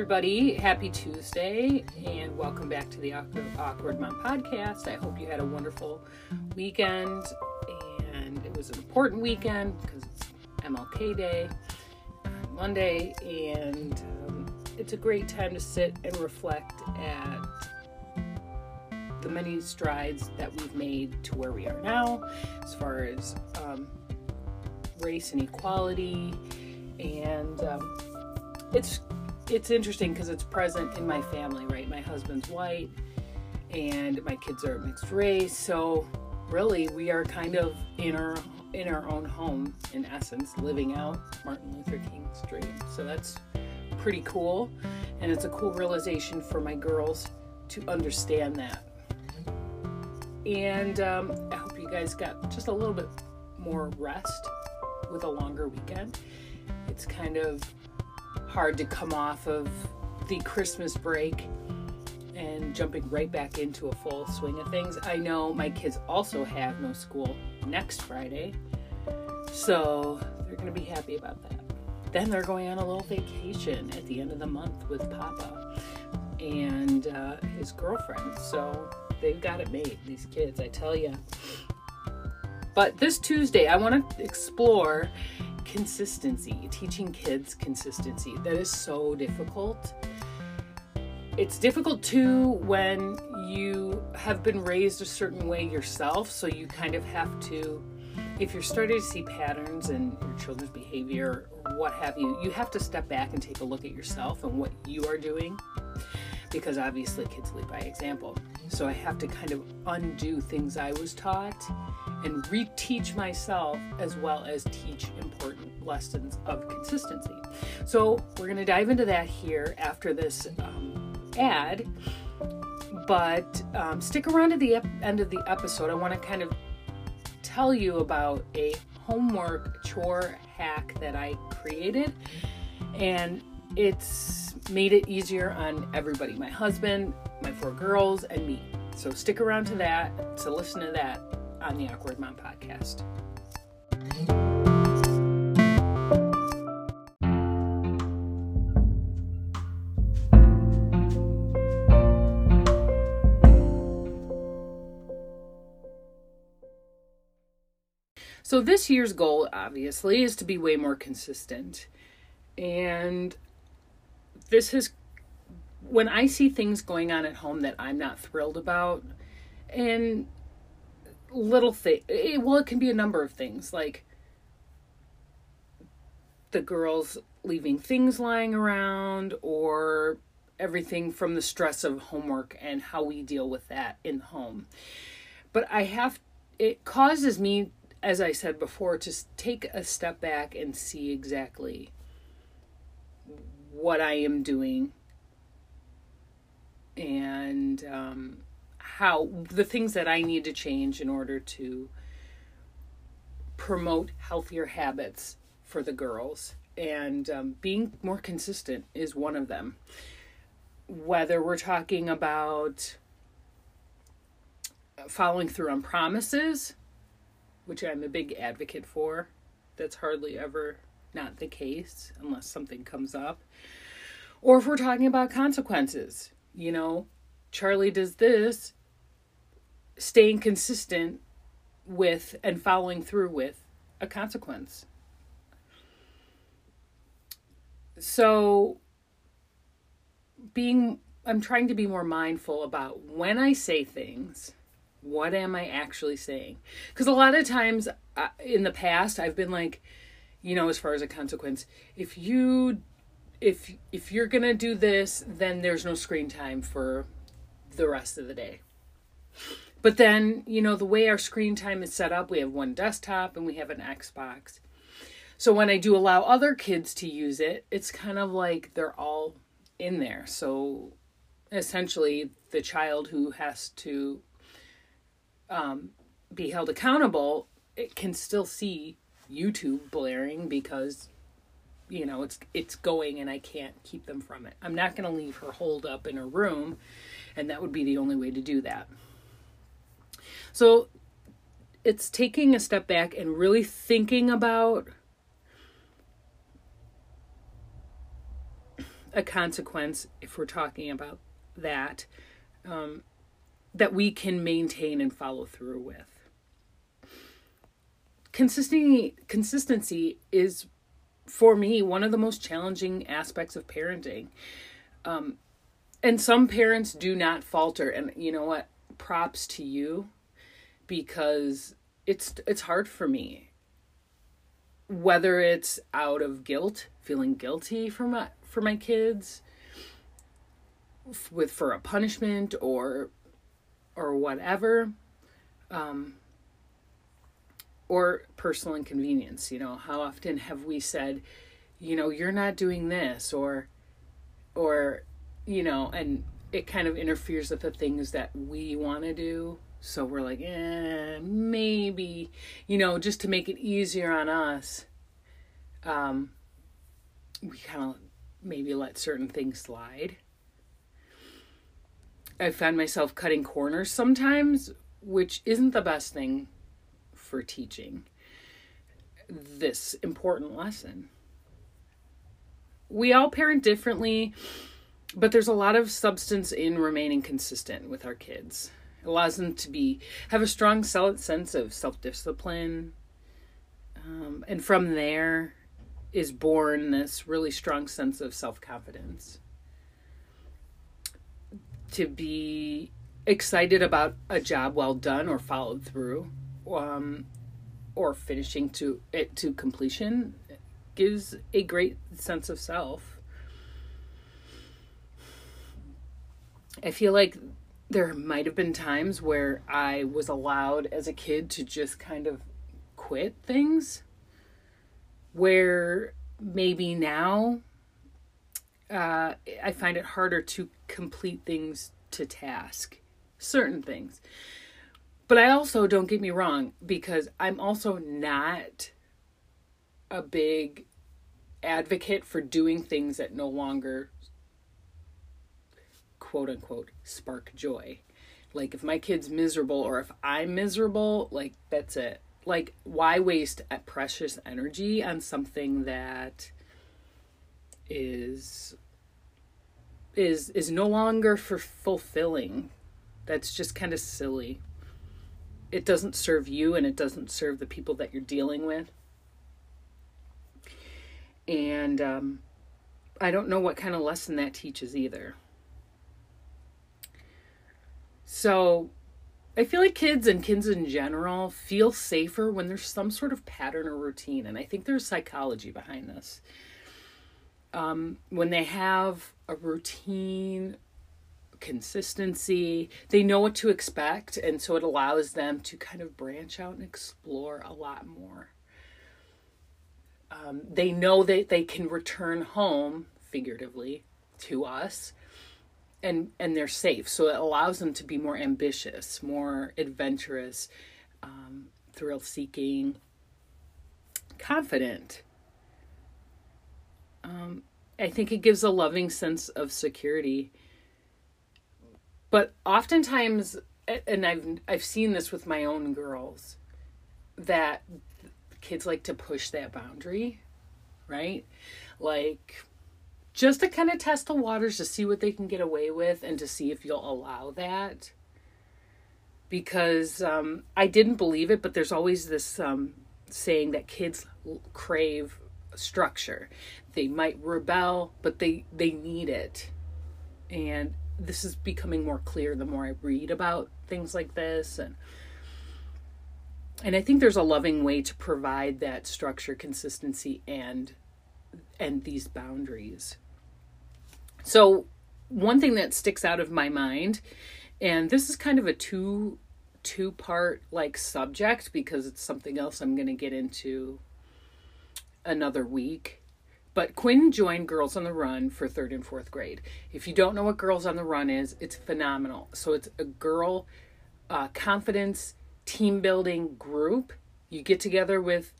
everybody. Happy Tuesday, and welcome back to the Awkward Mom podcast. I hope you had a wonderful weekend, and it was an important weekend because it's MLK Day on Monday, and um, it's a great time to sit and reflect at the many strides that we've made to where we are now, as far as um, race and equality, and um, it's it's interesting because it's present in my family, right? My husband's white and my kids are mixed race. So really we are kind of in our in our own home in essence, living out Martin Luther King's dream. So that's pretty cool. And it's a cool realization for my girls to understand that. And um, I hope you guys got just a little bit more rest with a longer weekend. It's kind of hard to come off of the Christmas break and jumping right back into a full swing of things. I know my kids also have no school next Friday, so they're going to be happy about that. Then they're going on a little vacation at the end of the month with Papa and uh, his girlfriend. So they've got it made, these kids, I tell you. But this Tuesday, I want to explore consistency, teaching kids consistency. That is so difficult. It's difficult too when you have been raised a certain way yourself, so you kind of have to, if you're starting to see patterns in your children's behavior or what have you, you have to step back and take a look at yourself and what you are doing because obviously kids lead by example. So I have to kind of undo things I was taught and reteach myself as well as teach important lessons of consistency. So we're going to dive into that here after this um, ad. But um, stick around to the ep- end of the episode. I want to kind of tell you about a homework chore hack that I created. And it's made it easier on everybody my husband, my four girls, and me. So stick around to that to listen to that on the Awkward Mom podcast. So, this year's goal, obviously, is to be way more consistent. And this has, when I see things going on at home that I'm not thrilled about, and little thing. It, well, it can be a number of things, like the girls leaving things lying around, or everything from the stress of homework and how we deal with that in the home. But I have, it causes me, as I said before, to take a step back and see exactly what I am doing and um, how the things that I need to change in order to promote healthier habits for the girls. And um, being more consistent is one of them. Whether we're talking about following through on promises, which I'm a big advocate for, that's hardly ever not the case unless something comes up. Or if we're talking about consequences, you know, Charlie does this, staying consistent with and following through with a consequence. So being I'm trying to be more mindful about when I say things, what am I actually saying? Cuz a lot of times uh, in the past I've been like, you know, as far as a consequence, if you if if you're to do this, then there's no screen time for the rest of the day. But then, you know, the way our screen time is set up, we have one desktop and we have an Xbox. So when I do allow other kids to use it, it's kind of like they're all in there. So essentially, the child who has to um, be held accountable it can still see YouTube blaring because you know it's it's going and I can't keep them from it. I'm not going to leave her holed up in her room, and that would be the only way to do that. So it's taking a step back and really thinking about a consequence if we're talking about that um, that we can maintain and follow through with. Consistency consistency is for me one of the most challenging aspects of parenting. Um, and some parents do not falter. And you know what? Props to you because it's it's hard for me. Whether it's out of guilt feeling guilty for my for my kids with for a punishment or or whatever um or personal inconvenience you know how often have we said you know you're not doing this or or you know and it kind of interferes with the things that we want to do. So we're like eh, maybe you know just to make it easier on us um we kind of maybe let certain things slide. I find myself cutting corners sometimes, which isn't the best thing for teaching this important lesson. We all parent differently, but there's a lot of substance in remaining consistent with our kids. It allows them to be have a strong sense of self discipline, um, and from there is born this really strong sense of self confidence to be excited about a job well done or followed through um, or finishing to it to completion gives a great sense of self i feel like there might have been times where i was allowed as a kid to just kind of quit things where maybe now uh, I find it harder to complete things to task, certain things. But I also, don't get me wrong, because I'm also not a big advocate for doing things that no longer, quote unquote, spark joy. Like if my kid's miserable or if I'm miserable, like that's it. Like, why waste precious energy on something that is is is no longer for fulfilling. That's just kind of silly. It doesn't serve you and it doesn't serve the people that you're dealing with. And um, I don't know what kind of lesson that teaches either. So I feel like kids and kids in general feel safer when there's some sort of pattern or routine. And I think there's psychology behind this um, when they have a routine, consistency, they know what to expect. And so it allows them to kind of branch out and explore a lot more. Um, they know that they can return home, figuratively, to us. And, and they're safe. So it allows them to be more ambitious, more adventurous, um, thrill seeking, confident um, I think it gives a loving sense of security. But oftentimes, and I've I've seen this with my own girls, that kids like to push that boundary, right? Like just to kind of test the waters to see what they can get away with and to see if you'll allow that. Because um, I didn't believe it, but there's always this um, saying that kids crave structure. They might rebel, but they they need it. And this is becoming more clear the more I read about things like this and and I think there's a loving way to provide that structure, consistency and and these boundaries. So one thing that sticks out of my mind and this is kind of a two two part like subject because it's something else I'm going to get into another week. But Quinn joined Girls on the Run for third and fourth grade. If you don't know what Girls on the Run is, it's phenomenal. So it's a girl uh, confidence team building group. You get together with,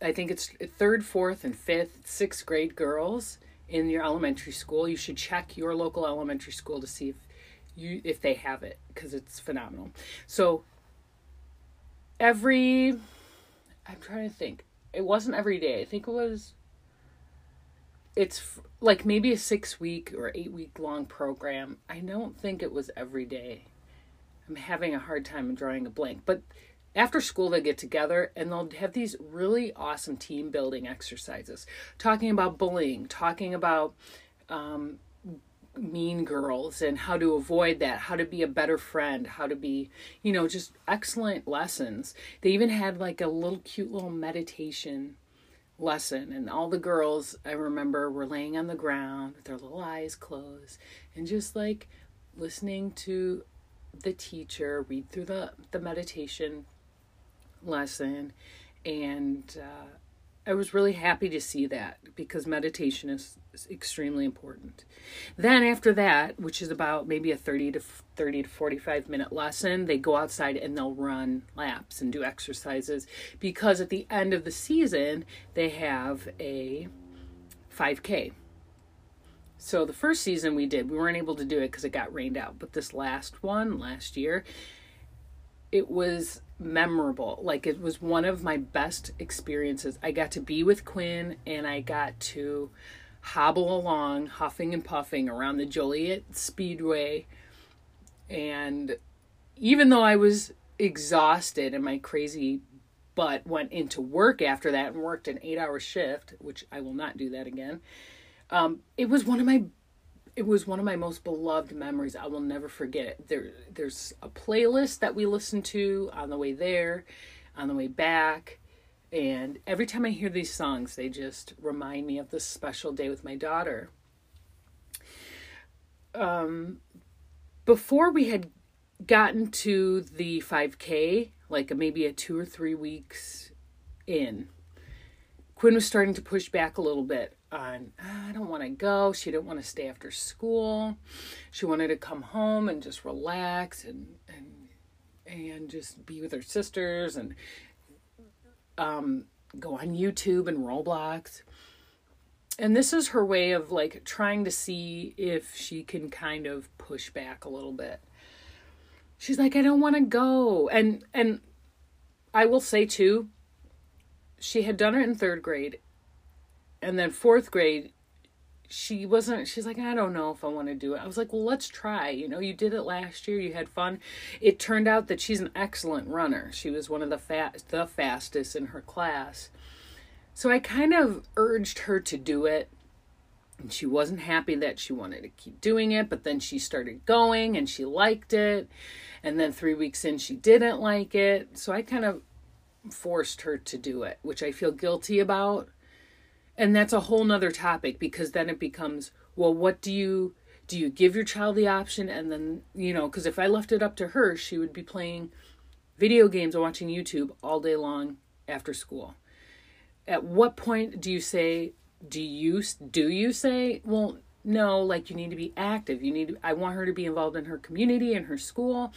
I think it's third, fourth, and fifth, sixth grade girls in your elementary school. You should check your local elementary school to see if you if they have it because it's phenomenal. So every I'm trying to think it wasn't every day. I think it was it's like maybe a six week or eight week long program. I don't think it was every day. I'm having a hard time drawing a blank, but after school they get together and they'll have these really awesome team building exercises talking about bullying talking about um, mean girls and how to avoid that how to be a better friend how to be you know just excellent lessons they even had like a little cute little meditation lesson. And all the girls i remember were laying on the ground with their little eyes closed and just like listening to the teacher read through the the meditation lesson. And uh, i was really happy to see that because meditation is, is, extremely important. Then after that which is about maybe a 30 to 30 to 45 minute lesson they go outside and they'll run laps and do exercises because at the end of the season they have a 5k so the first season we did we weren't able to do it because it got rained out but this last one last year it was memorable. Like it was one of my best experiences. I got to be with Quinn and I got to hobble along, huffing and puffing around the Joliet Speedway. And even though I was exhausted and my crazy butt went into work after that and worked an eight hour shift, which I will not do that again, um, it was one of my it was one of my most beloved memories. I will never forget it. There, there's a playlist that we listened to on the way there, on the way back, and every time I hear these songs, they just remind me of this special day with my daughter. Um, before we had gotten to the 5K, like maybe a two or three weeks in, Quinn was starting to push back a little bit on ah, I don't want to go. She didn't want to stay after school. She wanted to come home and just relax and and and just be with her sisters and um, go on YouTube and Roblox. And this is her way of like trying to see if she can kind of push back a little bit. She's like, I don't want to go. And and I will say too, she had done it in third grade and then fourth grade she wasn't she's like i don't know if i want to do it. I was like well let's try you know you did it last year you had fun. It turned out that she's an excellent runner. She was one of the fast the fastest in her class. So i kind of urged her to do it. And she wasn't happy that she wanted to keep doing it but then she started going and she liked it. And then 3 weeks in she didn't like it. So i kind of forced her to do it which i feel guilty about and that's a whole nother topic because then it becomes well what do you do you give your child the option? And then you know because if i left it up to her she would be playing video games or watching youtube all day long after school. At what point do you say do you do you say well no like you need to be active. You need to, i want her to be involved in her community and her school.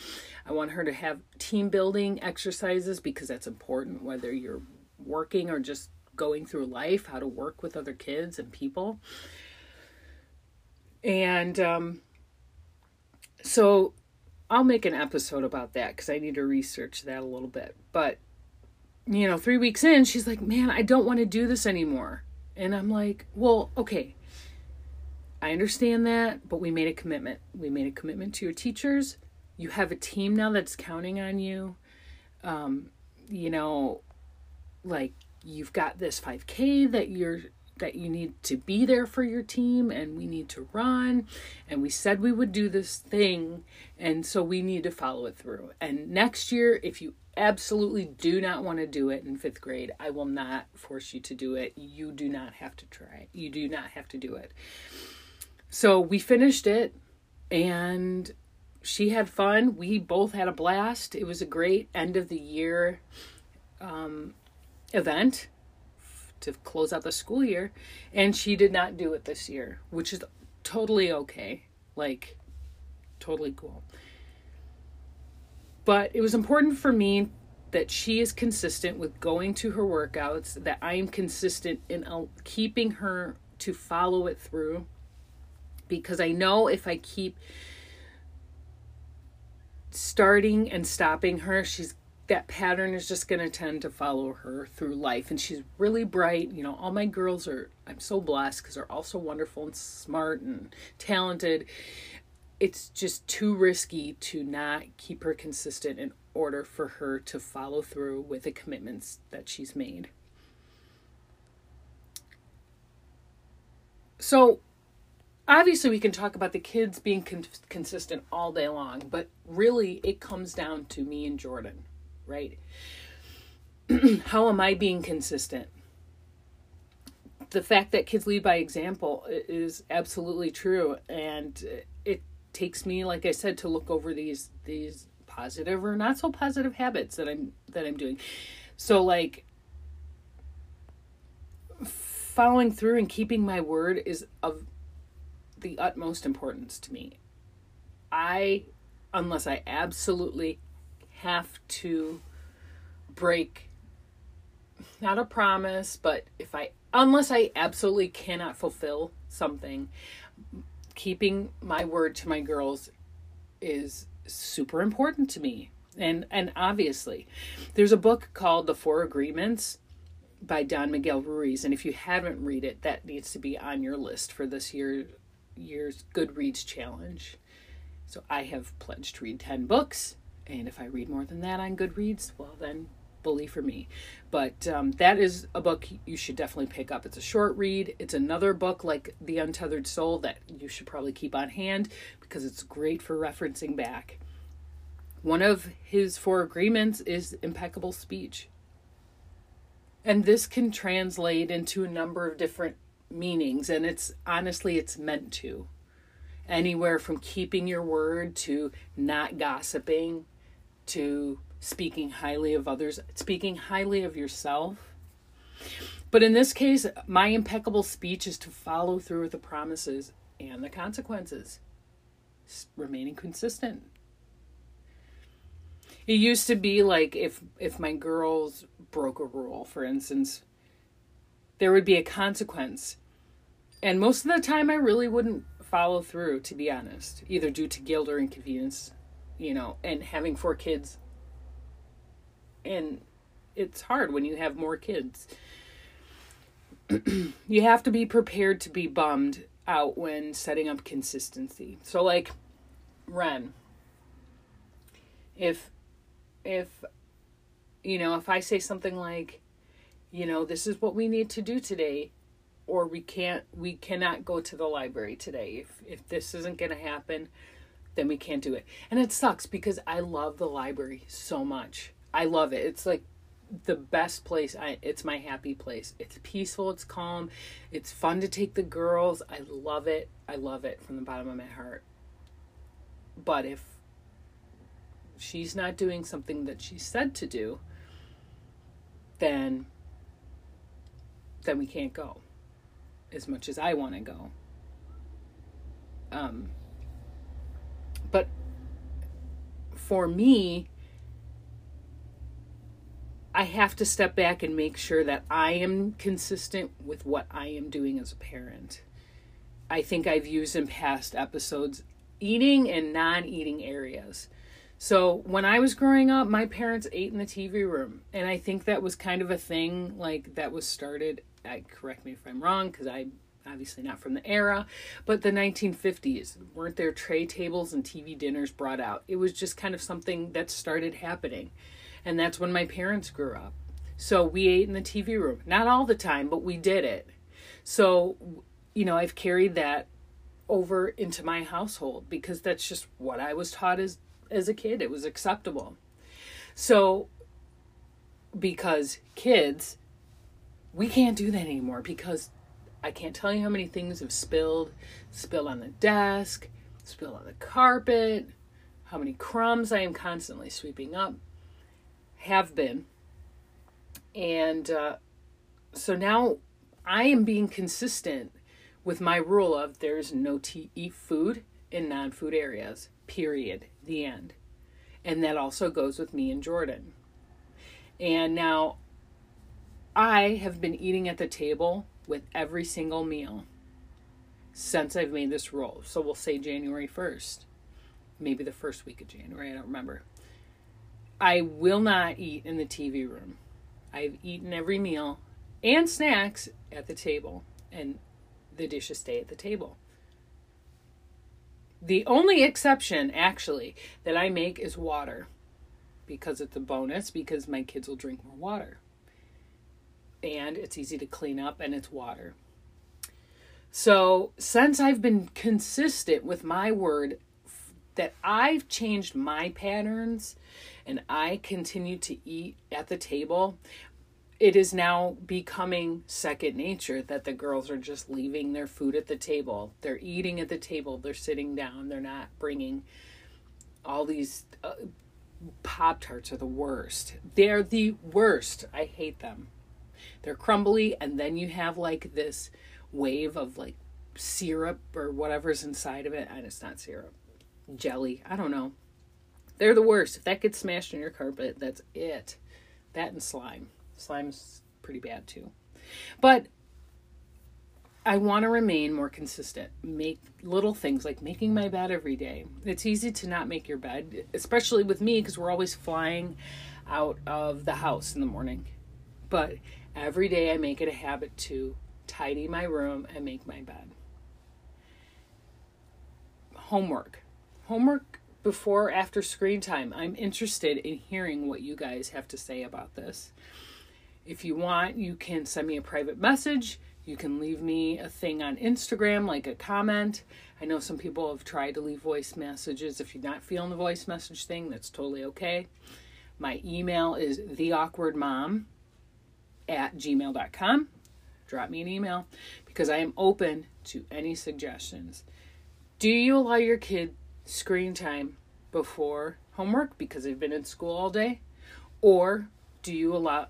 I want her to have team building exercises because that's important whether you're working or just going through life, how to work with other kids and people. And um, so I'll make an episode about that because I need to research that a little bit. But, you know, three weeks in, she's like, man, I don't want to do this anymore. And I'm like, well, okay. I understand that, but we made a commitment. We made a commitment to your teachers. You have a team now that's counting on you. Um, you know, like you've got this 5k that you're that you need to be there for your team and we need to run. And we said we would do this thing and so we need to follow it through. And next year if you absolutely do not want to do it in 5th grade I will not force you to do it. You do not have to try. You do not have to do it. So we finished it and she had fun. We both had a blast. It was a great end of the year. Um, event to close out the school year and she did not do it this year which is totally okay like totally cool. But it was important for me that she is consistent with going to her workouts that i am consistent in uh, keeping her to follow it through because i know if i keep starting and stopping her she's that pattern is just going to tend to follow her through life. And she's really bright. You know, all my girls are, I'm so blessed because they're all so wonderful and smart and talented. It's just too risky to not keep her consistent in order for her to follow through with the commitments that she's made. So, obviously, we can talk about the kids being con- consistent all day long, but really, it comes down to me and Jordan right? How am I being consistent? The fact that kids lead by example is absolutely true, and it takes me, like I said, to look over these these positive or not so positive habits that I'm that I'm doing. So like following through and keeping my word is of the utmost importance to me. I unless I absolutely have to break not a promise, but if I unless I absolutely cannot fulfill something, keeping my word to my girls is super important to me. And and obviously, there's a book called The Four Agreements by Don Miguel Ruiz, and if you haven't read it, that needs to be on your list for this year year's Goodreads challenge. So I have pledged to read 10 books and if I read more than that on Goodreads, well, then bully for me. But um, that is a book you should definitely pick up. It's a short read. It's another book like The Untethered Soul that you should probably keep on hand because it's great for referencing back. One of his four agreements is impeccable speech. And this can translate into a number of different meanings, and it's honestly, it's meant to. Anywhere from keeping your word to not gossiping to speaking highly of others, speaking highly of yourself. But in this case, my impeccable speech is to follow through with the promises and the consequences, remaining consistent. It used to be like if if my girls broke a rule, for instance, there would be a consequence. And most of the time I really wouldn't follow through, to be honest, either due to guilt or inconvenience you know, and having four kids. And it's hard when you have more kids. you have to be prepared to be bummed out when setting up consistency. So like Ren if if you know, if I say something like, you know, this is what we need to do today or we can't we cannot go to the library today. If if this isn't going to happen, then we can't do it. And it sucks because I love the library so much. I love it. It's like the best place. I it's my happy place. It's peaceful, it's calm, it's fun to take the girls. I love it. I love it from the bottom of my heart. But if she's not doing something that she said to do, then then we can't go as much as I want to go. Um but for me, I have to step back and make sure that I am consistent with what I am doing as a parent. I think I've used in past episodes eating and non eating areas. So when I was growing up, my parents ate in the TV room. And I think that was kind of a thing like that was started. I, correct me if I'm wrong because I obviously not from the era, but the 1950s. Weren't there tray tables and TV dinners brought out? It was just kind of something that started happening. And that's when my parents grew up. So we ate in the TV room. Not all the time, but we did it. So, you know, I've carried that over into my household because that's just what I was taught as as a kid. It was acceptable. So because kids we can't do that anymore because I can't tell you how many things have spilled, spilled on the desk, spilled on the carpet, how many crumbs I am constantly sweeping up, have been. And uh, so now I am being consistent with my rule of there's no to eat food in non food areas, period, the end. And that also goes with me and Jordan. And now I have been eating at the table with every single meal since I've made this rule. So we'll say January 1st, maybe the first week of January, I don't remember. I will not eat in the TV room. I've eaten every meal and snacks at the table, and the dishes stay at the table. The only exception, actually, that I make is water because it's a bonus because my kids will drink more water. And it's easy to clean up and it's water. So, since I've been consistent with my word that I've changed my patterns and I continue to eat at the table, it is now becoming second nature that the girls are just leaving their food at the table. They're eating at the table, they're sitting down, they're not bringing all these uh, Pop Tarts are the worst. They're the worst. I hate them. They're crumbly, and then you have like this wave of like syrup or whatever's inside of it. And it's not syrup, jelly. I don't know. They're the worst. If that gets smashed on your carpet, that's it. That and slime. Slime's pretty bad too. But I want to remain more consistent. Make little things like making my bed every day. It's easy to not make your bed, especially with me because we're always flying out of the house in the morning. But every day I make it a habit to tidy my room and make my bed. Homework. Homework before after screen time. I'm interested in hearing what you guys have to say about this. If you want, you can send me a private message you can leave me a thing on Instagram, like a comment. I know some people have tried to leave voice messages. If you're not feeling the voice message thing, that's totally okay. My email is theawkwardmom at gmail.com. Drop me an email because I am open to any suggestions. Do you allow your kid screen time before homework because they've been in school all day? Or do you allow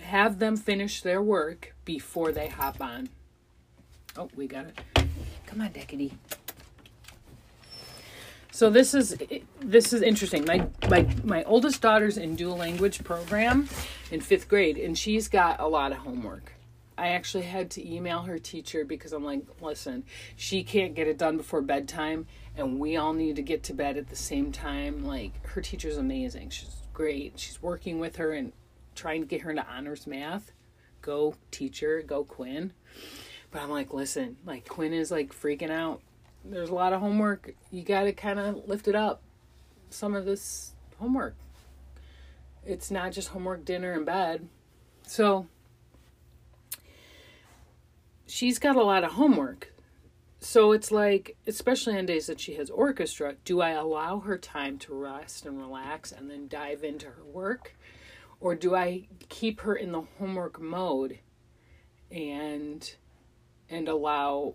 have them finish their work before they hop on. Oh, we got it. Come on, Decady. So this is this is interesting. My my my oldest daughter's in dual language program in fifth grade, and she's got a lot of homework. I actually had to email her teacher because I'm like, listen, she can't get it done before bedtime, and we all need to get to bed at the same time. Like her teacher's amazing. She's great. She's working with her and trying to get her into honors math. Go teacher, go Quinn. But I'm like, listen, like Quinn is like freaking out. There's a lot of homework. You got to kind of lift it up. Some of this homework. It's not just homework, dinner, and bed. So she's got a lot of homework. So it's like, especially on days that she has orchestra, do I allow her time to rest and relax and then dive into her work? or do I keep her in the homework mode and and allow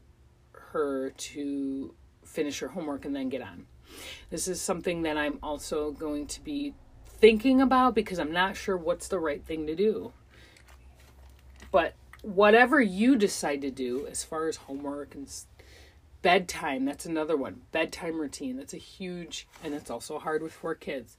her to finish her homework and then get on? This is something that I'm also going to be thinking about because I'm not sure what's the right thing to do. But whatever you decide to do as far as homework and bedtime, that's another one. Bedtime routine, that's a huge and it's also hard with four kids.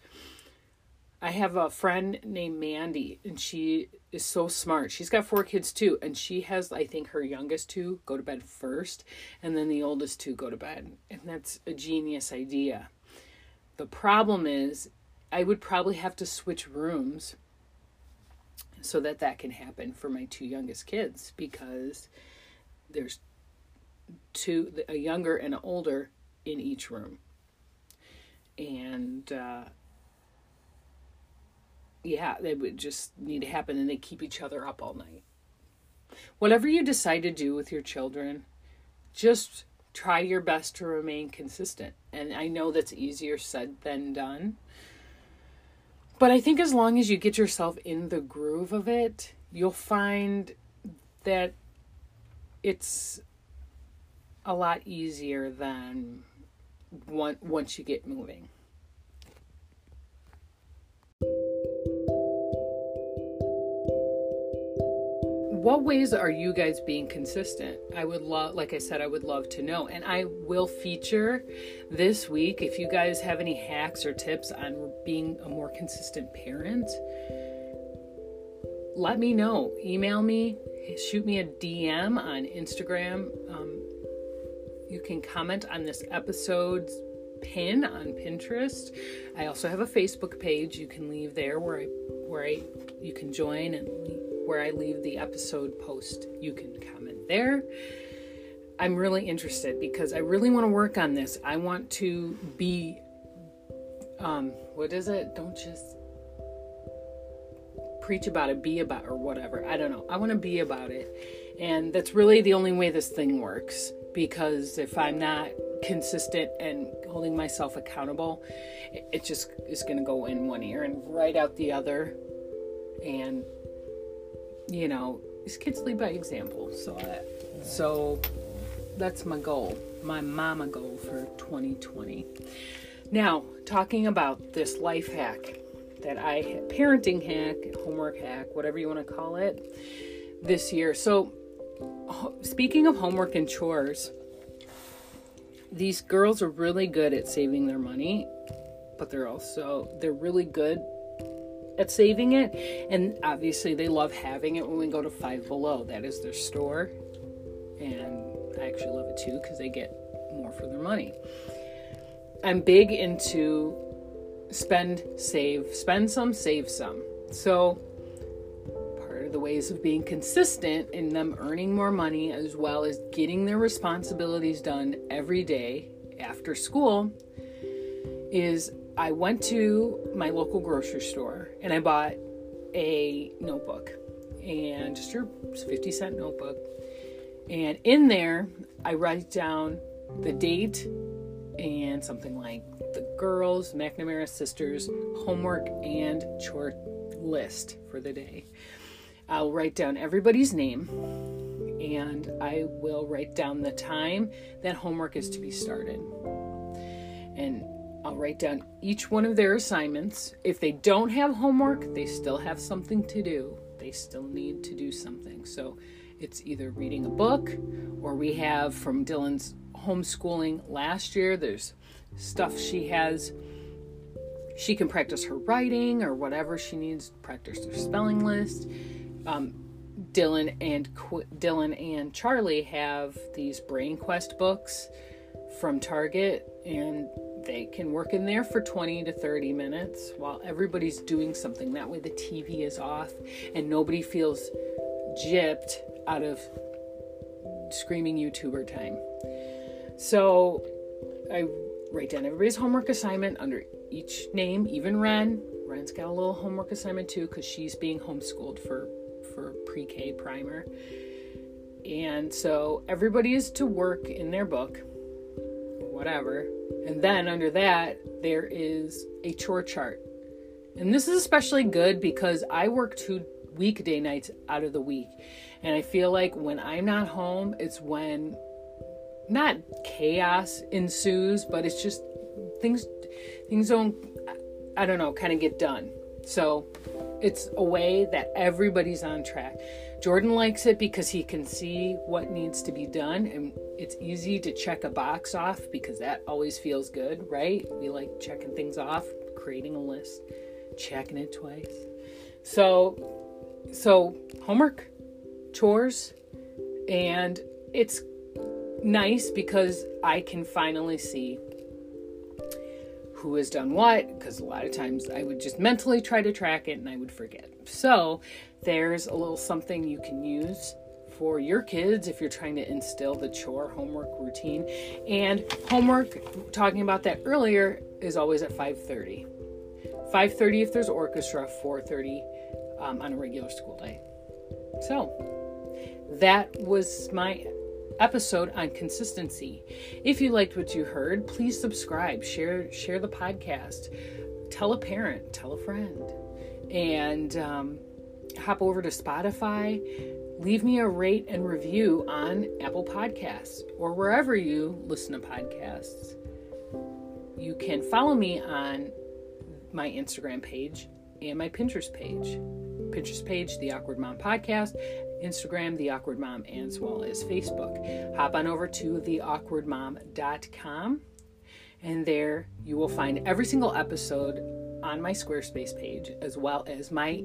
I have a friend named Mandy, and she is so smart. She's got four kids too, and she has, I think, her youngest two go to bed first, and then the oldest two go to bed. And that's a genius idea. The problem is, I would probably have to switch rooms so that that can happen for my two youngest kids because there's two, a younger and an older in each room. And, uh, yeah, they would just need to happen and they keep each other up all night. Whatever you decide to do with your children, just try your best to remain consistent. And I know that's easier said than done. But I think as long as you get yourself in the groove of it, you'll find that it's a lot easier than once you get moving. What ways are you guys being consistent? I would love, like I said, I would love to know. And I will feature this week if you guys have any hacks or tips on being a more consistent parent. Let me know. Email me, shoot me a DM on Instagram. Um, you can comment on this episode's pin on Pinterest. I also have a Facebook page you can leave there where I where I you can join and where I leave the episode post. You can comment there. I'm really interested because I really want to work on this. I want to be um what is it? Don't just preach about it, be about or whatever. I don't know. I want to be about it. And that's really the only way this thing works because if I'm not consistent and holding myself accountable, it just is going to go in one ear and right out the other. And you know, these kids lead by example. So so that's my goal, my mama goal for 2020. Now, talking about this life hack that I parenting hack, homework hack, whatever you want to call it, this year. So, speaking of homework and chores, these girls are really good at saving their money, but they're also they're really good at saving it and obviously they love having it when we go to Five Below. That is their store. And I actually love it too cuz they get more for their money. I'm big into spend, save, spend some, save some. So, part of the ways of being consistent in them earning more money as well as getting their responsibilities done every day after school is I went to my local grocery store and I bought a notebook and just your 50 cent notebook. And in there, I write down the date and something like the girls, McNamara sisters, homework and chore list for the day. I'll write down everybody's name and I will write down the time that homework is to be started. And I'll write down each one of their assignments. If they don't have homework, they still have something to do. They still need to do something. So it's either reading a book or we have from Dylan's homeschooling last year, there's stuff she has. She can practice her writing or whatever she needs, practice her spelling list. Um, Dylan and Qu- Dylan and Charlie have these Brain Quest books from Target, and they can work in there for 20 to 30 minutes while everybody's doing something. That way, the TV is off and nobody feels gypped out of screaming YouTuber time. So, I write down everybody's homework assignment under each name, even Ren. Ren's got a little homework assignment too because she's being homeschooled for for pre-K primer. And so everybody is to work in their book, whatever. And then under that, there is a chore chart. And this is especially good because I work two weekday nights out of the week. And I feel like when I'm not home, it's when not chaos ensues, but it's just things things don't I don't know, kind of get done. So it's a way that everybody's on track. Jordan likes it because he can see what needs to be done and it's easy to check a box off because that always feels good, right? We like checking things off, creating a list, checking it twice. So so homework, chores, and it's nice because I can finally see who has done what because a lot of times I would just mentally try to track it and I would forget. So there's a little something you can use for your kids if you're trying to instill the chore homework routine. And homework, talking about that earlier, is always at 5:30. 5:30 if there's orchestra, 4:30 um, on a regular school day. So that was my episode on consistency. If you liked what you heard, please subscribe, share share the podcast, tell a parent, tell a friend, and um, hop over to Spotify. Leave me a rate and review on Apple Podcasts or wherever you listen to podcasts. You can follow me on my Instagram page and my Pinterest page. Pinterest page, The Awkward Mom Podcast, Instagram, The Awkward Mom, as well as Facebook. Hop on over to theawkwardmom.com, and there you will find every single episode on my Squarespace page, as well as my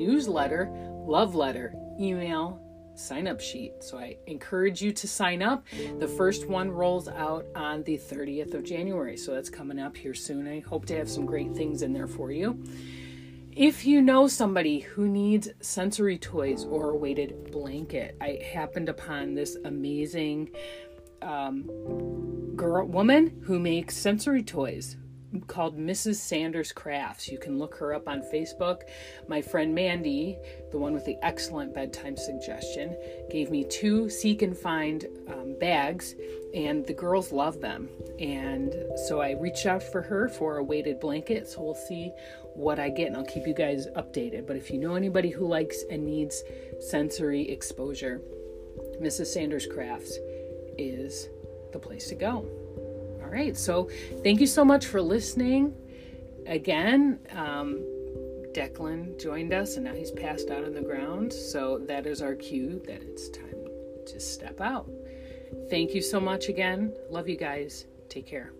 newsletter, love letter, email, sign up sheet. So I encourage you to sign up. The first one rolls out on the 30th of January. So that's coming up here soon. I hope to have some great things in there for you. If you know somebody who needs sensory toys or a weighted blanket, I happened upon this amazing um, girl woman who makes sensory toys called Mrs. Sanders Crafts. You can look her up on Facebook. My friend Mandy, the one with the excellent bedtime suggestion, gave me two seek and find um, bags, and the girls love them. And so I reached out for her for a weighted blanket. So we'll see what I get, and I'll keep you guys updated. But if you know anybody who likes and needs sensory exposure, Mrs. Sanders Crafts is the place to go. Right. So thank you so much for listening. Again, um, Declan joined us and now he's passed out on the ground. So that is our cue that it's time to step out. Thank you so much again. Love you guys. Take care.